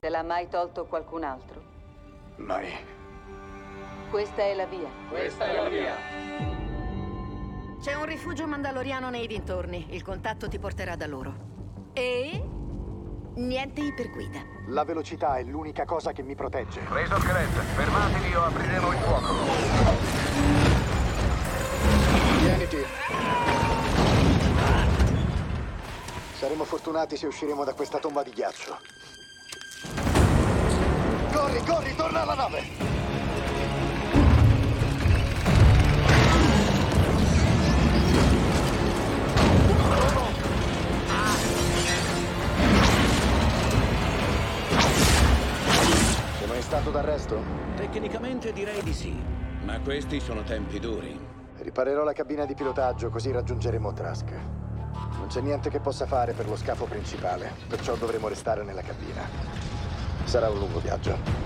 Te l'ha mai tolto qualcun altro? Mai. Questa è la via. Questa è la via. C'è un rifugio mandaloriano nei dintorni. Il contatto ti porterà da loro. E... niente iperguida. La velocità è l'unica cosa che mi protegge. Razor Crest, fermatevi o apriremo il fuoco. Tieniti. Saremo fortunati se usciremo da questa tomba di ghiaccio. Corri, corri, torna alla nave! Sei mai stato d'arresto? Tecnicamente direi di sì, ma questi sono tempi duri. Riparerò la cabina di pilotaggio così raggiungeremo Trask. Non c'è niente che possa fare per lo scafo principale, perciò dovremo restare nella cabina. Sarà un lungo viaggio.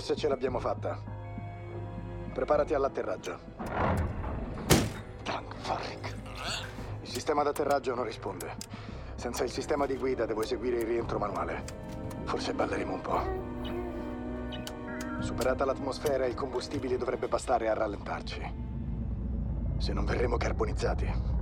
Forse ce l'abbiamo fatta. Preparati all'atterraggio. Tank Farrick. Il sistema d'atterraggio non risponde. Senza il sistema di guida devo eseguire il rientro manuale. Forse balleremo un po'. Superata l'atmosfera, il combustibile dovrebbe bastare a rallentarci. Se non verremo carbonizzati.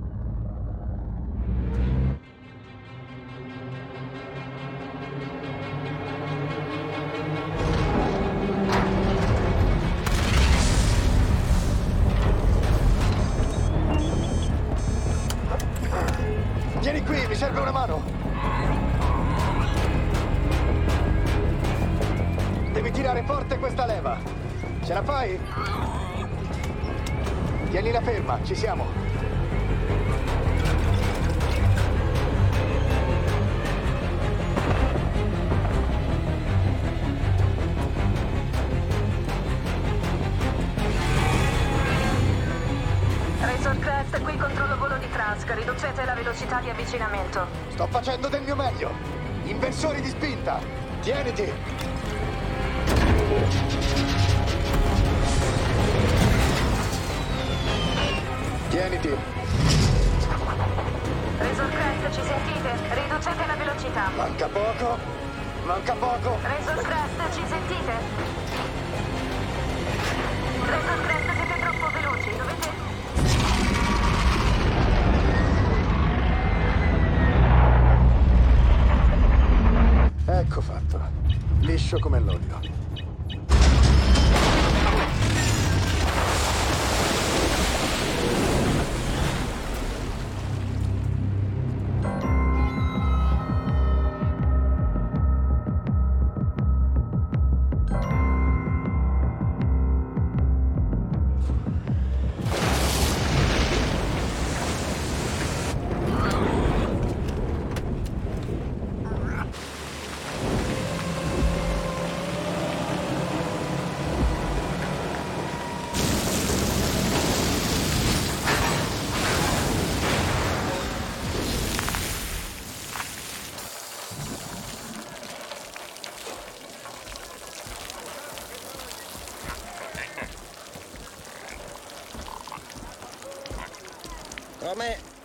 Avvicinamento. Sto facendo del mio meglio. Inversori di spinta. Tieniti. Tieniti. Razor Crest, ci sentite? Riducete la velocità. Manca poco. Manca poco. Razor Crest, ci sentite? Razor Crest, siete troppo veloci. Dovete... Ecco fatto. Liscio come l'olio.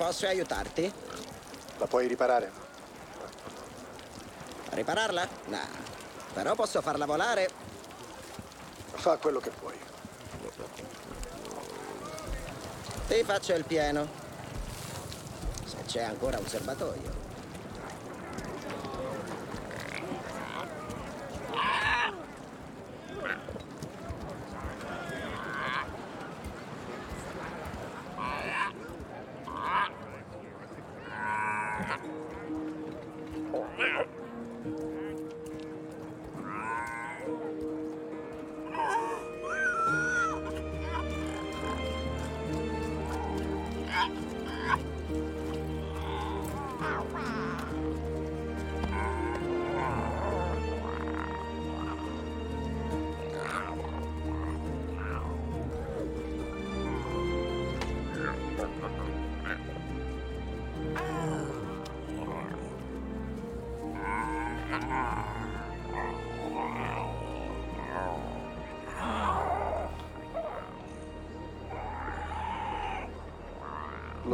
Posso aiutarti? La puoi riparare? Ripararla? No. Però posso farla volare. Fa quello che puoi. Ti faccio il pieno. Se c'è ancora un serbatoio.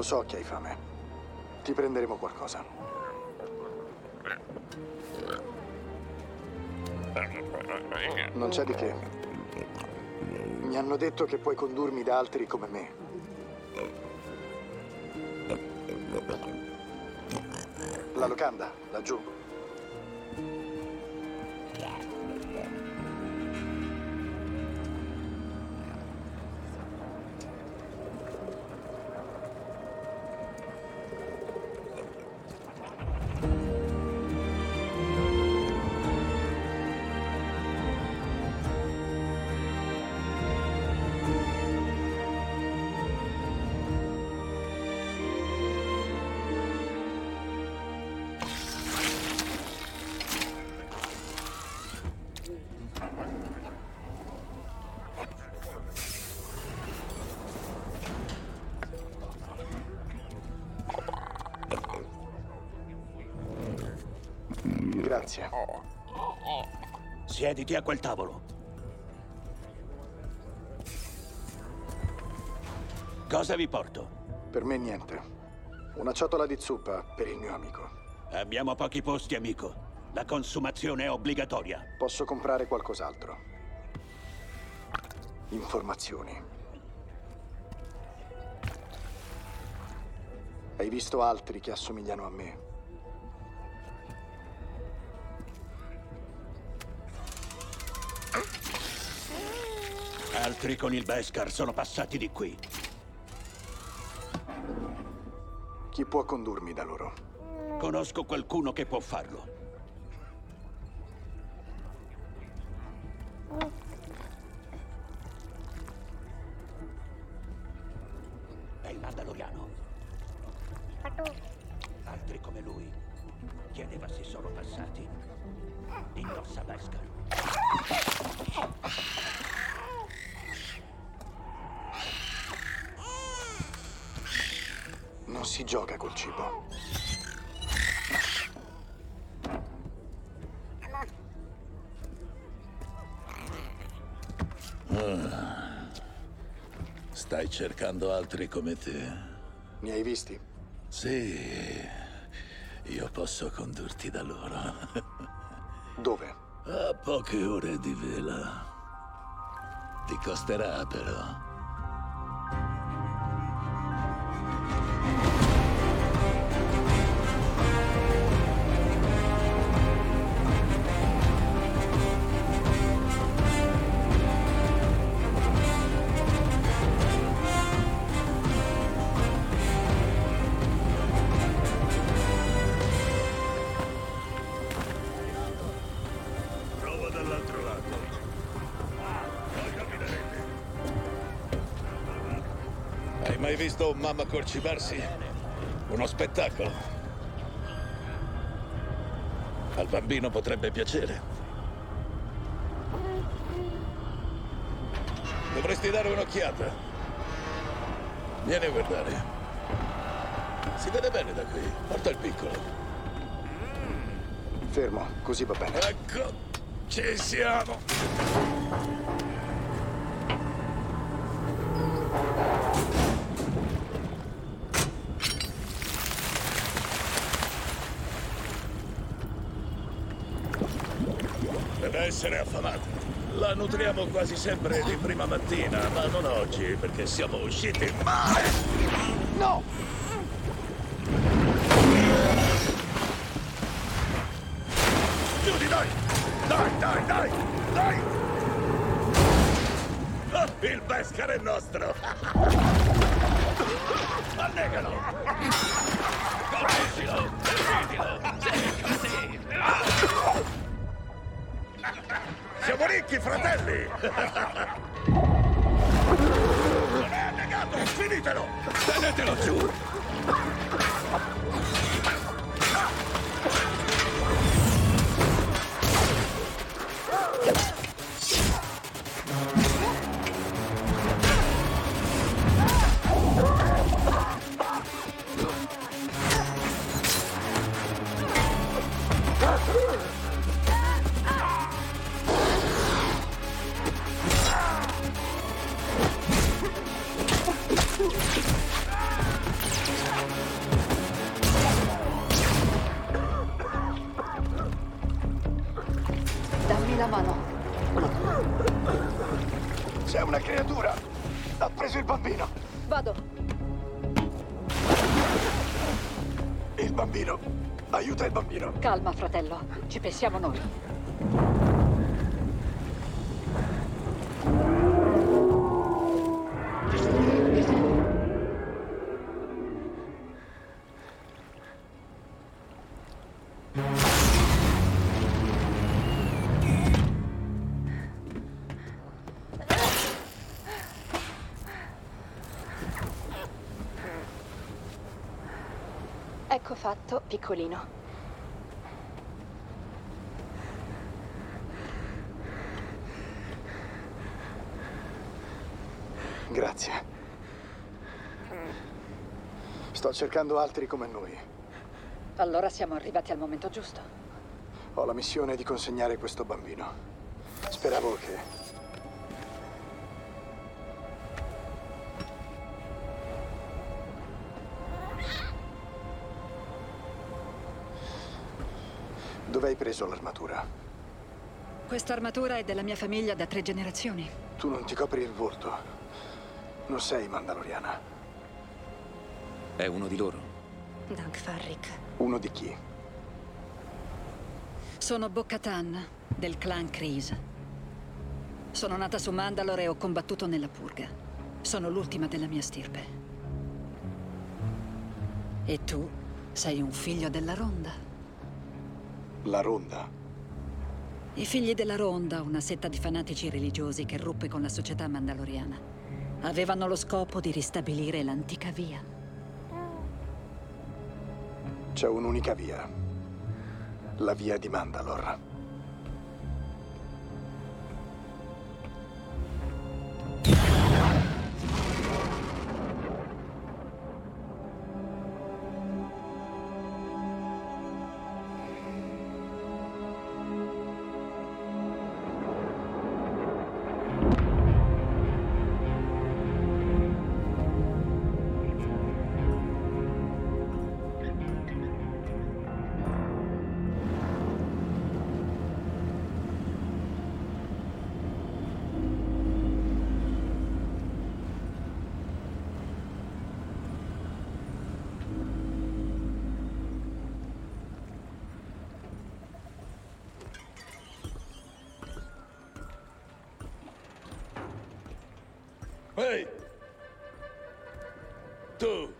Lo so che hai fame. Ti prenderemo qualcosa. Non c'è di che. Mi hanno detto che puoi condurmi da altri come me. La locanda, laggiù. Grazie. Siediti a quel tavolo. Cosa vi porto? Per me niente. Una ciotola di zuppa per il mio amico. Abbiamo pochi posti, amico. La consumazione è obbligatoria. Posso comprare qualcos'altro. Informazioni. Hai visto altri che assomigliano a me? Altri con il Beskar sono passati di qui. Chi può condurmi da loro? Conosco qualcuno che può farlo. Stai cercando altri come te? Ne hai visti? Sì, io posso condurti da loro. Dove? A poche ore di vela. Ti costerà però. Visto un mamma corcibarsi? Uno spettacolo. Al bambino potrebbe piacere. Dovresti dare un'occhiata. Vieni a guardare. Si vede bene da qui. Porta il piccolo. Fermo, così va bene. Ecco, ci siamo. Essere affamata. La nutriamo quasi sempre di prima mattina, ma non oggi, perché siamo usciti male. No! Giù di dai! Dai, dai, dai! Dai! Oh, il Beskar è nostro! Annegalo! vecchi fratelli! Non è annegato! Finitelo! Tenetelo giù! Ci pensiamo noi. Ecco fatto, piccolino. Grazie. Sto cercando altri come noi. Allora siamo arrivati al momento giusto. Ho la missione di consegnare questo bambino. Speravo che... Dove hai preso l'armatura? Questa armatura è della mia famiglia da tre generazioni. Tu non ti copri il volto. Non sei mandaloriana. È uno di loro. Dank Farrick. Uno di chi? Sono Bo-Katan, del clan Kryze. Sono nata su Mandalore e ho combattuto nella purga. Sono l'ultima della mia stirpe. E tu sei un figlio della Ronda. La ronda. I figli della Ronda, una setta di fanatici religiosi che ruppe con la società mandaloriana, avevano lo scopo di ristabilire l'antica via. C'è un'unica via. La via di Mandalor. Ehi! Tu!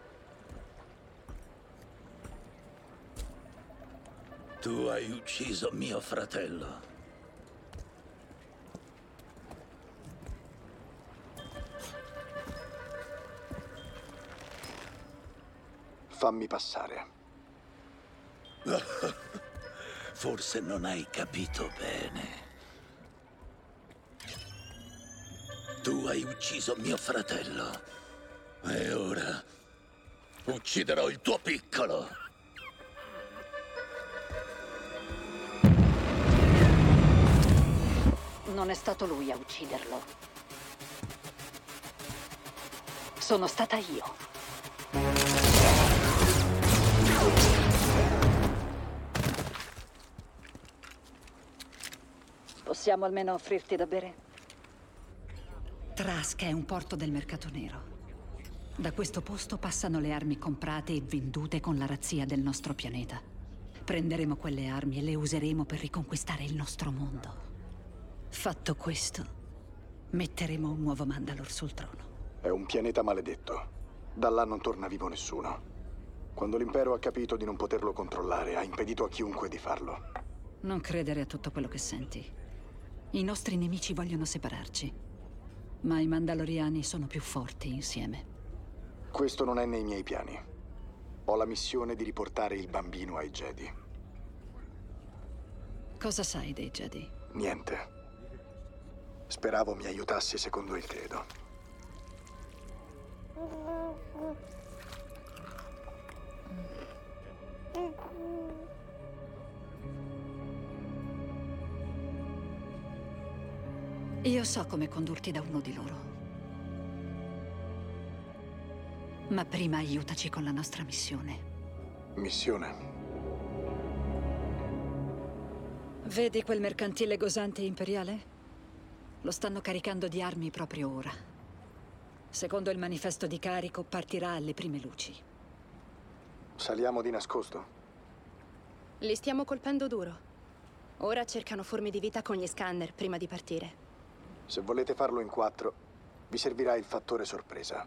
Tu hai ucciso mio fratello. Fammi passare. Forse non hai capito bene. Tu hai ucciso mio fratello. E ora ucciderò il tuo piccolo. Non è stato lui a ucciderlo. Sono stata io. Possiamo almeno offrirti da bere? Trask è un porto del mercato nero. Da questo posto passano le armi comprate e vendute con la razzia del nostro pianeta. Prenderemo quelle armi e le useremo per riconquistare il nostro mondo. Fatto questo, metteremo un nuovo Mandalor sul trono. È un pianeta maledetto. Da là non torna vivo nessuno. Quando l'impero ha capito di non poterlo controllare, ha impedito a chiunque di farlo. Non credere a tutto quello che senti. I nostri nemici vogliono separarci, ma i Mandaloriani sono più forti insieme. Questo non è nei miei piani. Ho la missione di riportare il bambino ai Jedi. Cosa sai dei Jedi? Niente. Speravo mi aiutassi secondo il credo. Io so come condurti da uno di loro. Ma prima aiutaci con la nostra missione. Missione? Vedi quel mercantile gosante imperiale? Lo stanno caricando di armi proprio ora. Secondo il manifesto di carico, partirà alle prime luci. Saliamo di nascosto? Li stiamo colpendo duro. Ora cercano forme di vita con gli scanner prima di partire. Se volete farlo in quattro, vi servirà il fattore sorpresa.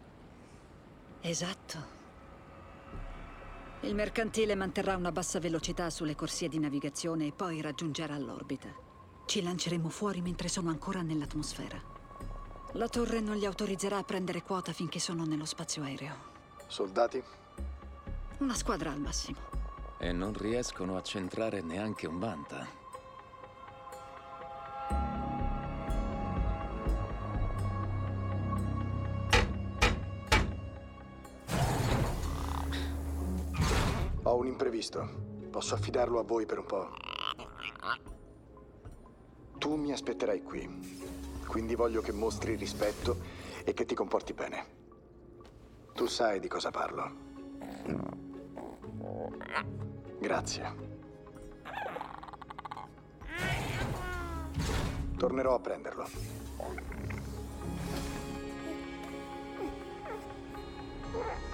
Esatto. Il mercantile manterrà una bassa velocità sulle corsie di navigazione e poi raggiungerà l'orbita. Ci lanceremo fuori mentre sono ancora nell'atmosfera. La torre non li autorizzerà a prendere quota finché sono nello spazio aereo. Soldati? Una squadra al massimo. E non riescono a centrare neanche un Banta. Imprevisto. Posso affidarlo a voi per un po'? Tu mi aspetterai qui. Quindi voglio che mostri rispetto e che ti comporti bene. Tu sai di cosa parlo. Grazie. Tornerò a prenderlo. Pirati!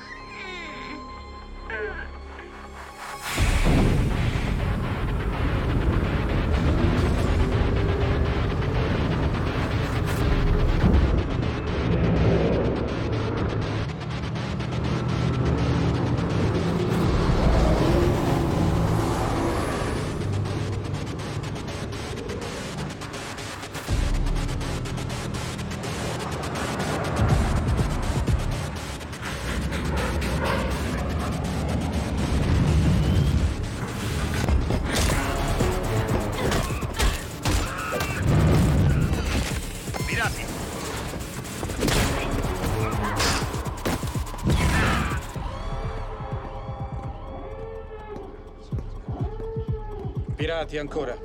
Pirati ancora.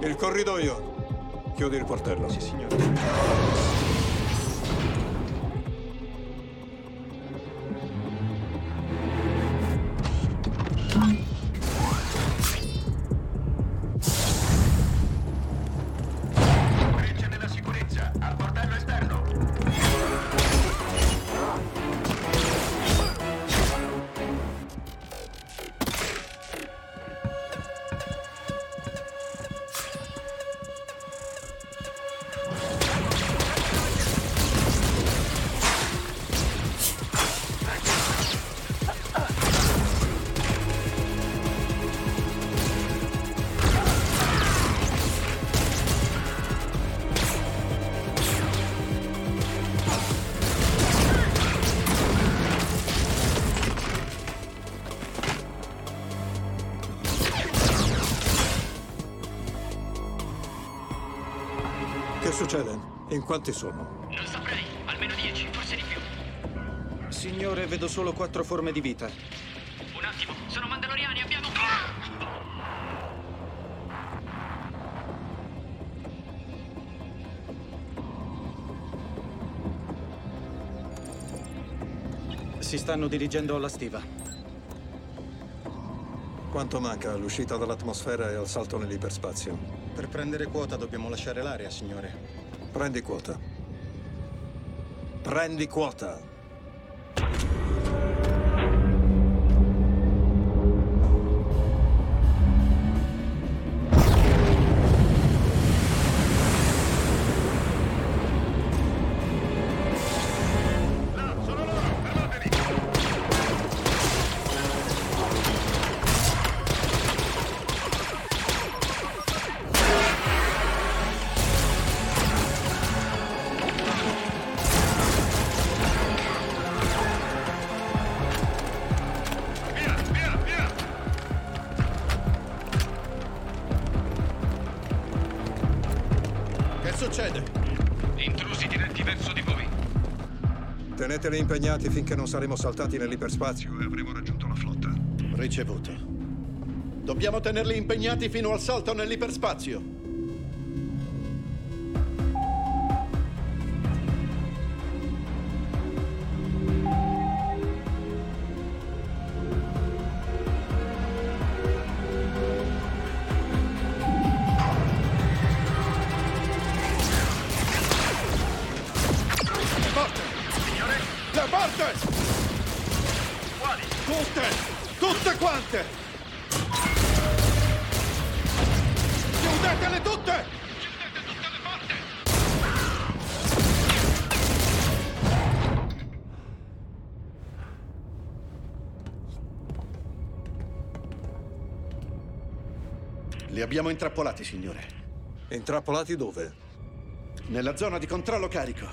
Il corridoio. Chiudi il portello. Sì, signore. In quanti sono? Non saprei. Almeno dieci, forse di più. Signore, vedo solo quattro forme di vita. Un attimo, sono mandaloriani, abbiamo... Si stanno dirigendo alla stiva. Quanto manca all'uscita dall'atmosfera e al salto nell'iperspazio? Per prendere quota dobbiamo lasciare l'area, signore. Prendi quota. Prendi quota. Teneteli impegnati finché non saremo saltati nell'iperspazio e avremo raggiunto la flotta. Ricevuto. Dobbiamo tenerli impegnati fino al salto nell'iperspazio. Li abbiamo intrappolati, signore. Intrappolati dove? Nella zona di controllo carico.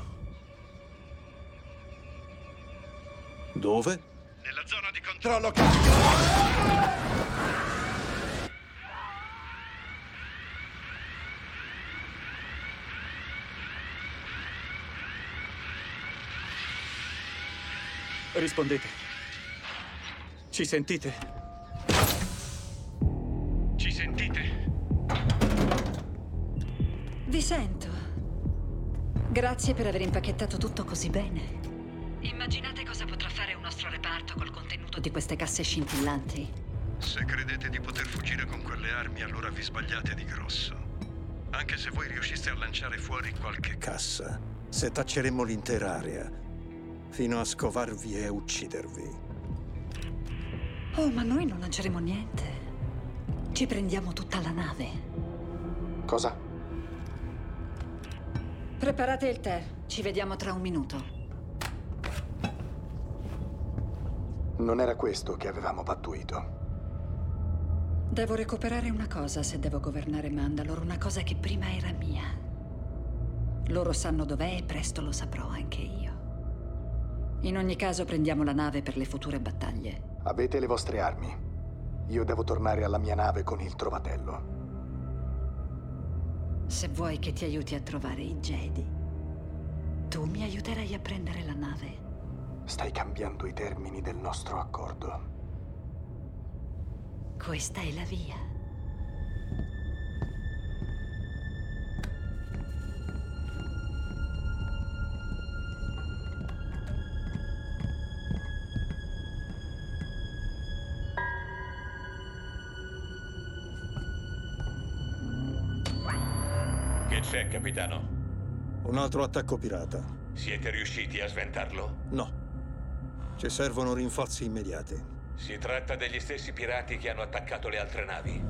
Dove? Nella zona di controllo carico. Rispondete. Ci sentite? Sento. Grazie per aver impacchettato tutto così bene. Immaginate cosa potrà fare un nostro reparto col contenuto di queste casse scintillanti. Se credete di poter fuggire con quelle armi, allora vi sbagliate di grosso. Anche se voi riusciste a lanciare fuori qualche cassa, setacceremmo l'intera area, fino a scovarvi e uccidervi. Oh, ma noi non lanceremo niente. Ci prendiamo tutta la nave. Cosa? Preparate il tè. Ci vediamo tra un minuto. Non era questo che avevamo pattuito. Devo recuperare una cosa se devo governare Mandalore, una cosa che prima era mia. Loro sanno dov'è e presto lo saprò anche io. In ogni caso prendiamo la nave per le future battaglie. Avete le vostre armi. Io devo tornare alla mia nave con il trovatello. Se vuoi che ti aiuti a trovare i Jedi, tu mi aiuterai a prendere la nave. Stai cambiando i termini del nostro accordo. Questa è la via. Che c'è, capitano? Un altro attacco pirata. Siete riusciti a sventarlo? No. Ci servono rinforzi immediati. Si tratta degli stessi pirati che hanno attaccato le altre navi.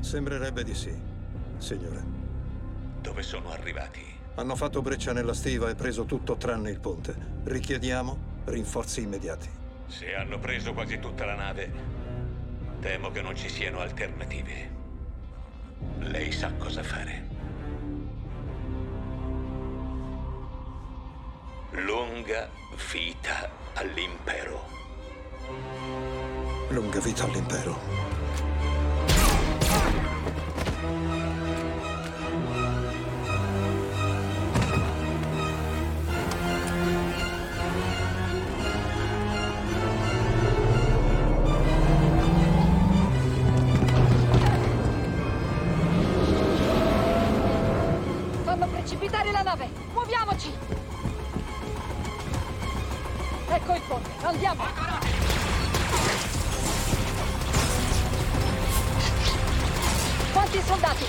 Sembrerebbe di sì, signore. Dove sono arrivati? Hanno fatto breccia nella stiva e preso tutto tranne il ponte. Richiediamo rinforzi immediati. Se hanno preso quasi tutta la nave, temo che non ci siano alternative. Lei sa cosa fare. Lunga vita all'impero. Lunga vita all'impero. Fanno precipitare la nave! Muoviamoci! Ecco il ponte, andiamo! Quanti soldati?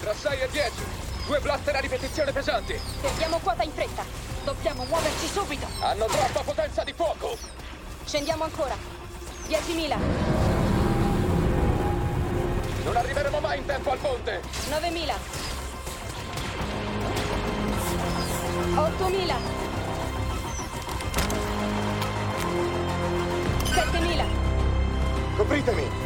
Tra 6 e 10. Due blaster a ripetizione pesanti. Perdiamo quota in fretta. Dobbiamo muoverci subito. Hanno troppa potenza di fuoco. Scendiamo ancora. 10.000, Non arriveremo mai in tempo al ponte. 9.000, 8.000, 7.000. Copritemi!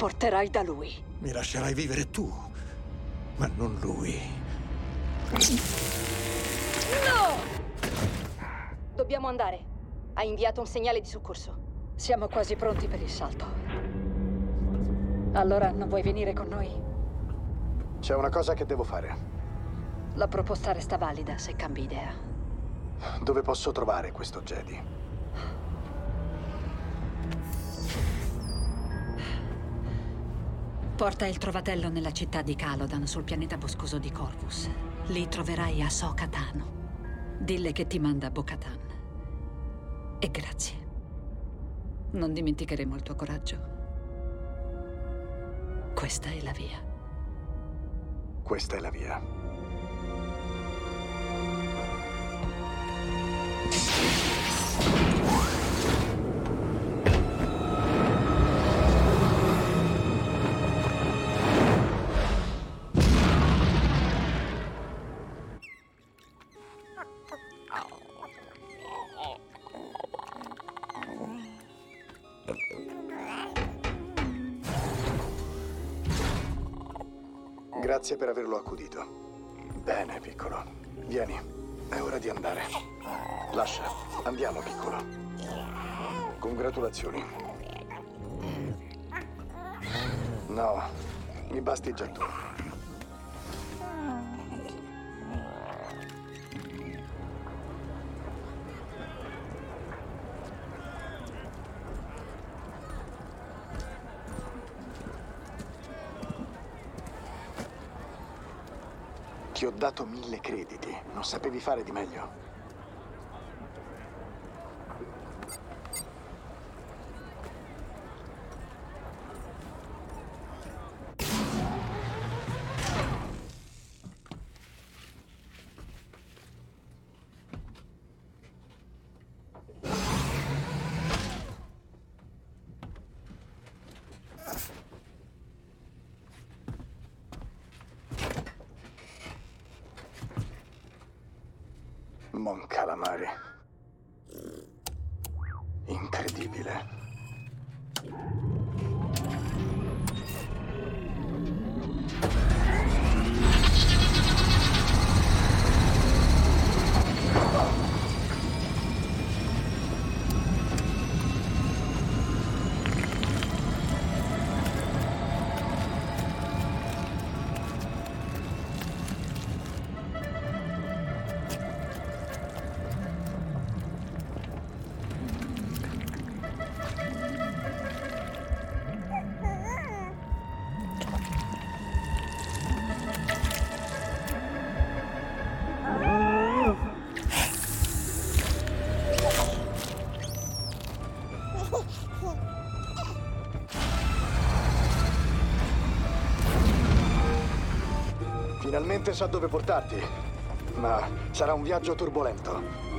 Porterai da lui. Mi lascerai vivere tu, ma non lui. No! Dobbiamo andare. Ha inviato un segnale di soccorso. Siamo quasi pronti per il salto. Allora non vuoi venire con noi? C'è una cosa che devo fare. La proposta resta valida se cambi idea. Dove posso trovare questo Jedi? Porta il trovatello nella città di Calodan, sul pianeta boscoso di Corvus. Lì troverai Ahsoka Tano. Dille che ti manda Bo-Katan. E grazie. Non dimenticheremo il tuo coraggio. Questa è la via. Questa è la via. Grazie per averlo accudito. Bene, piccolo. Vieni, è ora di andare. Lascia, andiamo, piccolo. Congratulazioni. No, mi basti già tu. Dato mille crediti. Non sapevi fare di meglio. Mon calamari. Incredibile. Finalmente so dove portarti, ma sarà un viaggio turbolento.